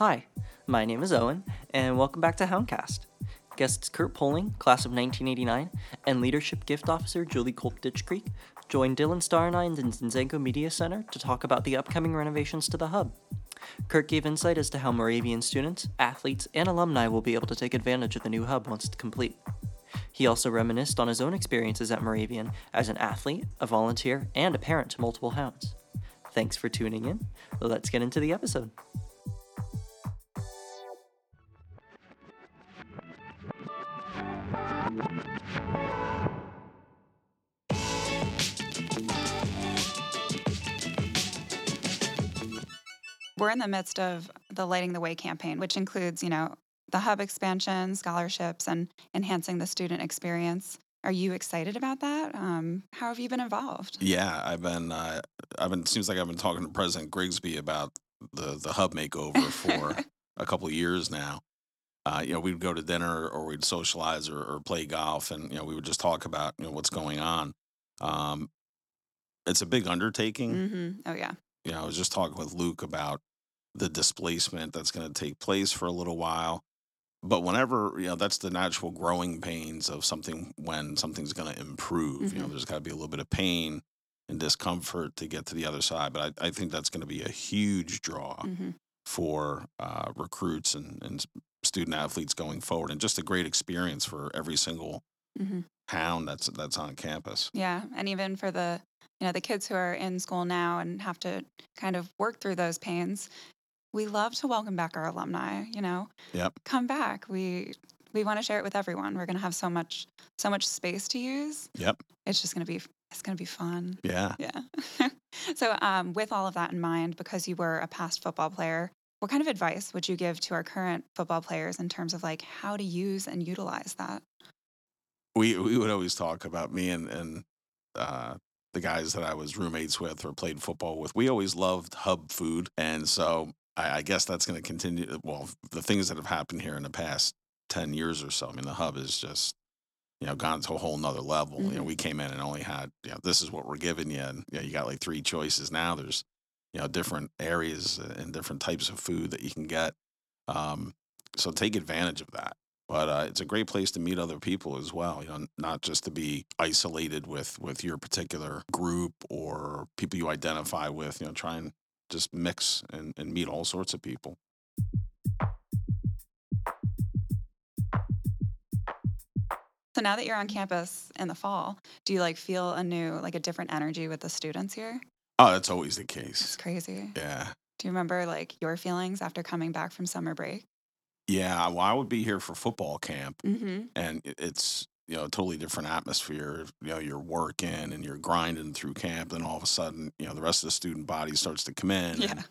Hi, my name is Owen, and welcome back to Houndcast. Guests Kurt Poling, class of 1989, and Leadership Gift Officer Julie Kulp Ditchcreek joined Dylan Starnine and I in the Zinzencko Media Center to talk about the upcoming renovations to the hub. Kurt gave insight as to how Moravian students, athletes, and alumni will be able to take advantage of the new hub once it's complete. He also reminisced on his own experiences at Moravian as an athlete, a volunteer, and a parent to multiple hounds. Thanks for tuning in. Let's get into the episode. We're in the midst of the Lighting the Way campaign, which includes, you know, the hub expansion, scholarships, and enhancing the student experience. Are you excited about that? Um, how have you been involved? Yeah, I've been. Uh, I've been. Seems like I've been talking to President Grigsby about the the hub makeover for a couple of years now. Uh, you know, we'd go to dinner or we'd socialize or, or, play golf, and you know, we would just talk about you know what's going on. Um, it's a big undertaking. Mm-hmm. Oh yeah. You know, I was just talking with Luke about the displacement that's going to take place for a little while but whenever you know that's the natural growing pains of something when something's going to improve mm-hmm. you know mm-hmm. there's got to be a little bit of pain and discomfort to get to the other side but i, I think that's going to be a huge draw mm-hmm. for uh, recruits and, and student athletes going forward and just a great experience for every single mm-hmm. hound that's that's on campus yeah and even for the you know the kids who are in school now and have to kind of work through those pains we love to welcome back our alumni, you know. Yep. Come back. We we want to share it with everyone. We're going to have so much so much space to use. Yep. It's just going to be it's going to be fun. Yeah. Yeah. so um, with all of that in mind because you were a past football player, what kind of advice would you give to our current football players in terms of like how to use and utilize that? We we would always talk about me and and uh, the guys that I was roommates with or played football with. We always loved hub food, and so I, I guess that's going to continue. Well, the things that have happened here in the past 10 years or so, I mean, the hub is just, you know, gone to a whole nother level. Mm-hmm. You know, mm-hmm. we came in and only had, you know, this is what we're giving you. And, you know, you got like three choices now. There's, you know, different areas and different types of food that you can get. Um, so take advantage of that. But uh, it's a great place to meet other people as well. You know, not just to be isolated with with your particular group or people you identify with. You know, try and just mix and, and meet all sorts of people. So now that you're on campus in the fall, do you like feel a new, like a different energy with the students here? Oh, that's always the case. It's crazy. Yeah. Do you remember like your feelings after coming back from summer break? Yeah, well, I would be here for football camp, mm-hmm. and it's you know, totally different atmosphere. You know, you're working and you're grinding through camp, then all of a sudden, you know, the rest of the student body starts to come in. Yeah. And,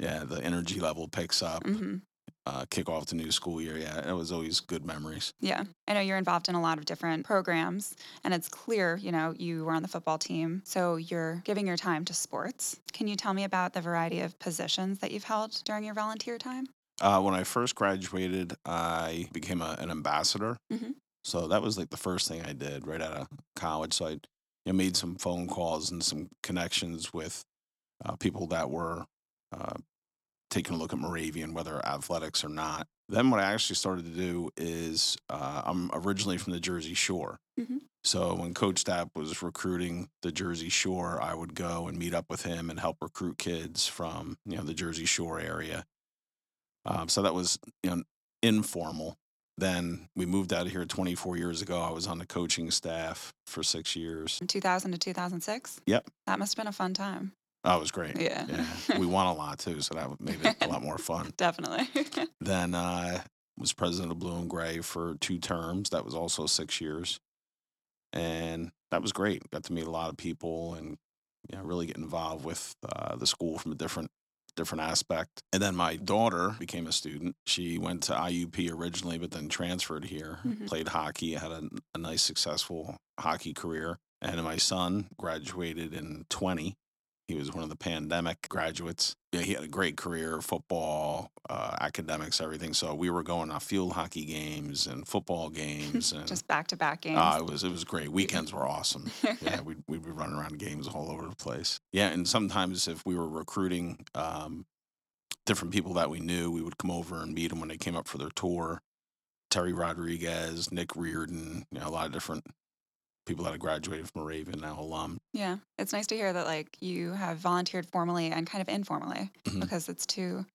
yeah, the energy level picks up. Mm-hmm. Uh, kick off the new school year. Yeah, it was always good memories. Yeah. I know you're involved in a lot of different programs, and it's clear, you know, you were on the football team. So you're giving your time to sports. Can you tell me about the variety of positions that you've held during your volunteer time? Uh, when I first graduated, I became a, an ambassador. Mm-hmm. So that was like the first thing I did right out of college. So I you know, made some phone calls and some connections with uh, people that were uh, taking a look at Moravian, whether athletics or not. Then what I actually started to do is uh, I'm originally from the Jersey Shore. Mm-hmm. So when Coach Dapp was recruiting the Jersey Shore, I would go and meet up with him and help recruit kids from you know the Jersey Shore area. Um, so that was you know informal. Then we moved out of here 24 years ago. I was on the coaching staff for six years. 2000 to 2006? Yep. That must have been a fun time. Oh, it was great. Yeah. yeah. We won a lot too, so that made it a lot more fun. Definitely. then I uh, was president of Blue and Gray for two terms. That was also six years. And that was great. Got to meet a lot of people and you know, really get involved with uh, the school from a different different aspect. And then my daughter became a student. She went to IUP originally, but then transferred here, mm-hmm. played hockey, had a, a nice, successful hockey career. And my son graduated in 20 he was one of the pandemic graduates. Yeah, he had a great career, football, uh, academics, everything. So we were going to field hockey games and football games, and just back to back games. Uh, it was it was great. Weekends were awesome. yeah, we'd we'd be running around games all over the place. Yeah, and sometimes if we were recruiting um, different people that we knew. We would come over and meet them when they came up for their tour. Terry Rodriguez, Nick Reardon, you know, a lot of different people that have graduated from Raven now alum. Yeah, it's nice to hear that like you have volunteered formally and kind of informally Mhm. because it's two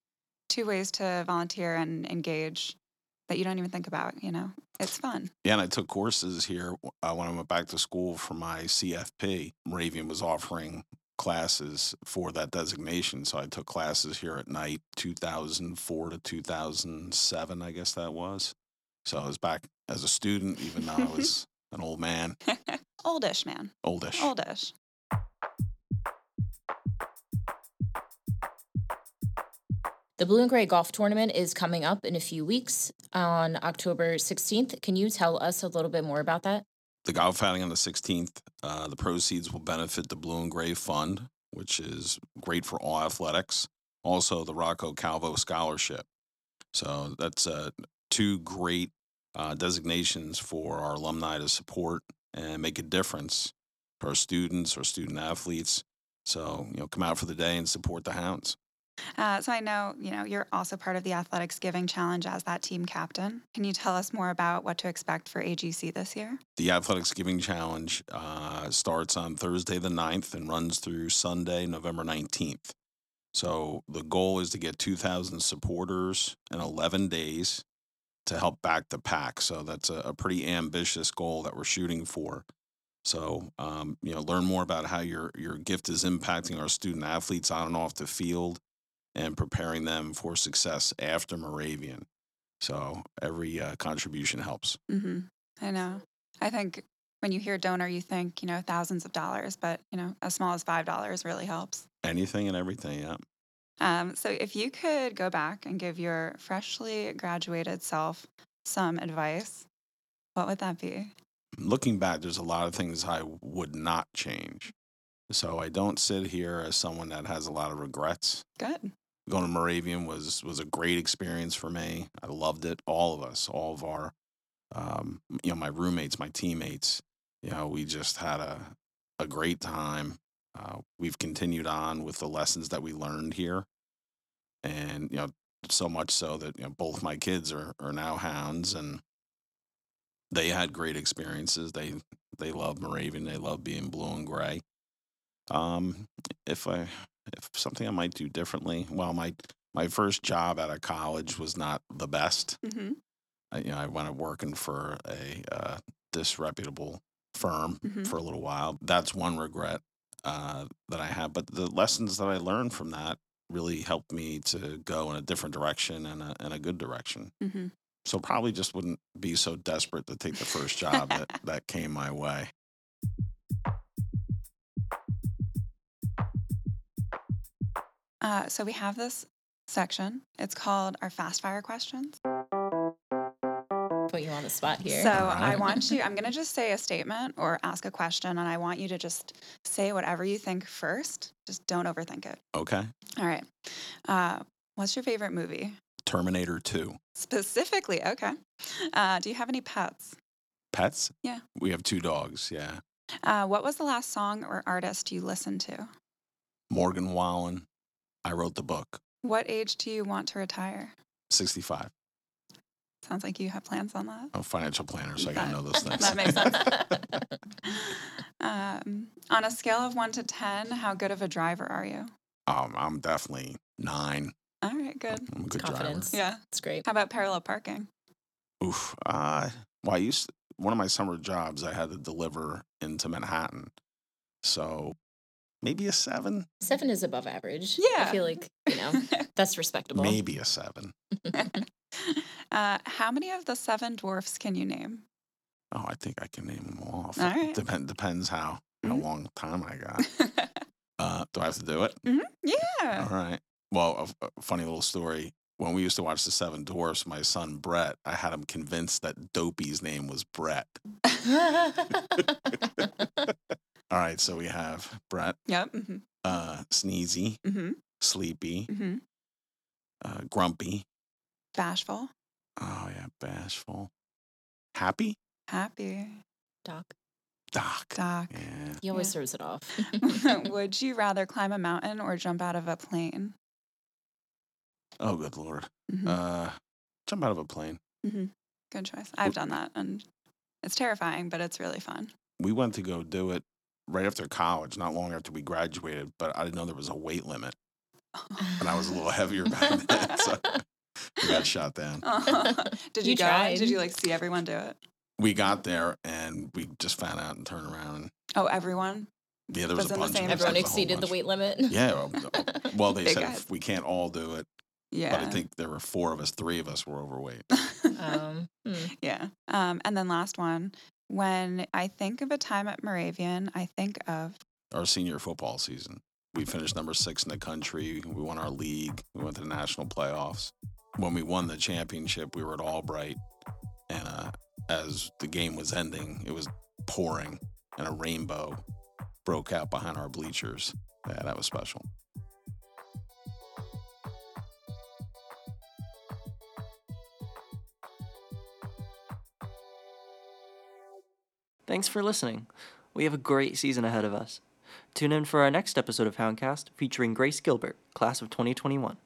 two ways to volunteer and engage that you don't even think about. You know, it's fun. Yeah, and I took courses here uh, when I went back to school for my CFP. Moravian was offering classes for that designation, so I took classes here at night, 2004 to 2007, I guess that was. So I was back as a student, even though I was an old man, Oldish man, oldish. oldish. The Blue and Gray Golf Tournament is coming up in a few weeks on October 16th. Can you tell us a little bit more about that? The golf outing on the 16th, uh, the proceeds will benefit the Blue and Gray Fund, which is great for all athletics. Also, the Rocco Calvo Scholarship. So that's uh, two great uh, designations for our alumni to support and make a difference for our students or student athletes. So, you know, come out for the day and support the Hounds. Uh, so I know you know you're also part of the Athletics Giving Challenge as that team captain. Can you tell us more about what to expect for AGC this year? The Athletics Giving Challenge uh, starts on Thursday the 9th and runs through Sunday, November 19th. So the goal is to get 2,000 supporters in 11 days to help back the pack. So that's a, a pretty ambitious goal that we're shooting for. So, um, you know, learn more about how your, your gift is impacting our student athletes on and off the field and preparing them for success after Moravian. So every uh, contribution helps. hmm I know. I think when you hear donor, you think you know thousands of dollars, but you know as small as five dollars really helps. Anything and everything, yeah. Um, so if you could go back and give your freshly graduated self some advice, what would that be? looking back, there's a lot of things I would not change. So I don't sit here as someone that has a lot of regrets. Good. Going to Moravian was was a great experience for me. I loved it. All of us, all of our, um, you know, my roommates, my teammates. You know, we just had a a great time. Uh, we've continued on with the lessons that we learned here, and you know, so much so that you know, both my kids are are now hounds, and they had great experiences. They they love Moravian. They love being blue and gray. Um, if I if something I might do differently, well, my my first job out of college was not the best. hmm I, you know, I went up working for a uh, disreputable firm Mhm. for a little while. That's one regret uh, that I have. But the lessons that I learned from that really helped me to go in a different direction and a, and a good direction. hmm So probably just wouldn't be so desperate to take the first job that, that came my way. Uh, so we have this section. It's called our fast fire questions. Put you on the spot here. So All I want you, I'm going to just say a statement or ask a question, and I want you to just say whatever you think first. Just don't overthink it. Okay. All right. Uh, what's your favorite movie? Terminator 2. Specifically, okay. Uh, do you have any pets? Pets? Yeah. We have two dogs. Yeah. Uh, what was the last song or artist you listened to? Morgan Wallen. I wrote the book. What age do you want to retire? 65. Sounds like you have plans on that. I'm a financial planner, so I got to know those things. that makes sense. Um, on a scale of one to 10, how good of a driver are you? Um, I'm definitely nine. All right, good. I'm a good Confidence. Yeah. It's great. How about parallel parking? Oof. Uh, well, I used to, one of my summer jobs. I had to deliver into Manhattan, so maybe a seven, Seven is above average. Yeah. I feel like, you know, that's respectable. maybe a seven. uh, how many of the seven dwarfs can you name? Oh, I think I can name them all off. All right. Depend, depends how how Mhm. long time I got. Uh, do I have to do it? yeah. All right. Well, a, a funny little story. When we used to watch The Seven Dwarfs, my son Brett, I had him convinced that Dopey's name was Brett. All right, so we have Brett, Yep. hmm uh, Sneezy, hmm Sleepy, hmm uh, Grumpy. Bashful. Oh yeah, Bashful, Happy, Happy. Doc. Doc. Doc. Yeah. He always Yeah. throws it off. Would you rather climb a mountain or jump out of a plane? Oh, good lord. Mhm. Uh, jump out of a plane. Mm-hmm. Good choice. I've done that, and it's terrifying, but it's really fun. We went to go do it right after college, not long after we graduated, but I didn't know there was a weight limit, and I was a little heavier back then, so we got shot down. did you, You go? tried. Did you like see everyone do it? We got there and we just found out and turned around. And, Oh, everyone. yeah, there was, Was a in the bunch. same- of us. Everyone There was exceeded the weight limit. Yeah. Well, well, they said guys. if we can't all do it, Yeah. but I think there were four of us. Three of us were overweight. Um, hmm. yeah. Um, and then last one. When I think of a time at Moravian, I think of Our senior football season, we finished number six in the country. We won our league. We went to the national playoffs. When we won the championship, we were at Albright, and uh, as the game was ending, it was pouring, and a rainbow broke out behind our bleachers. Yeah, that was special. Thanks for listening. We have a great season ahead of us. Tune in for our next episode of Houndcast featuring Grace Gilbert, class of 2021.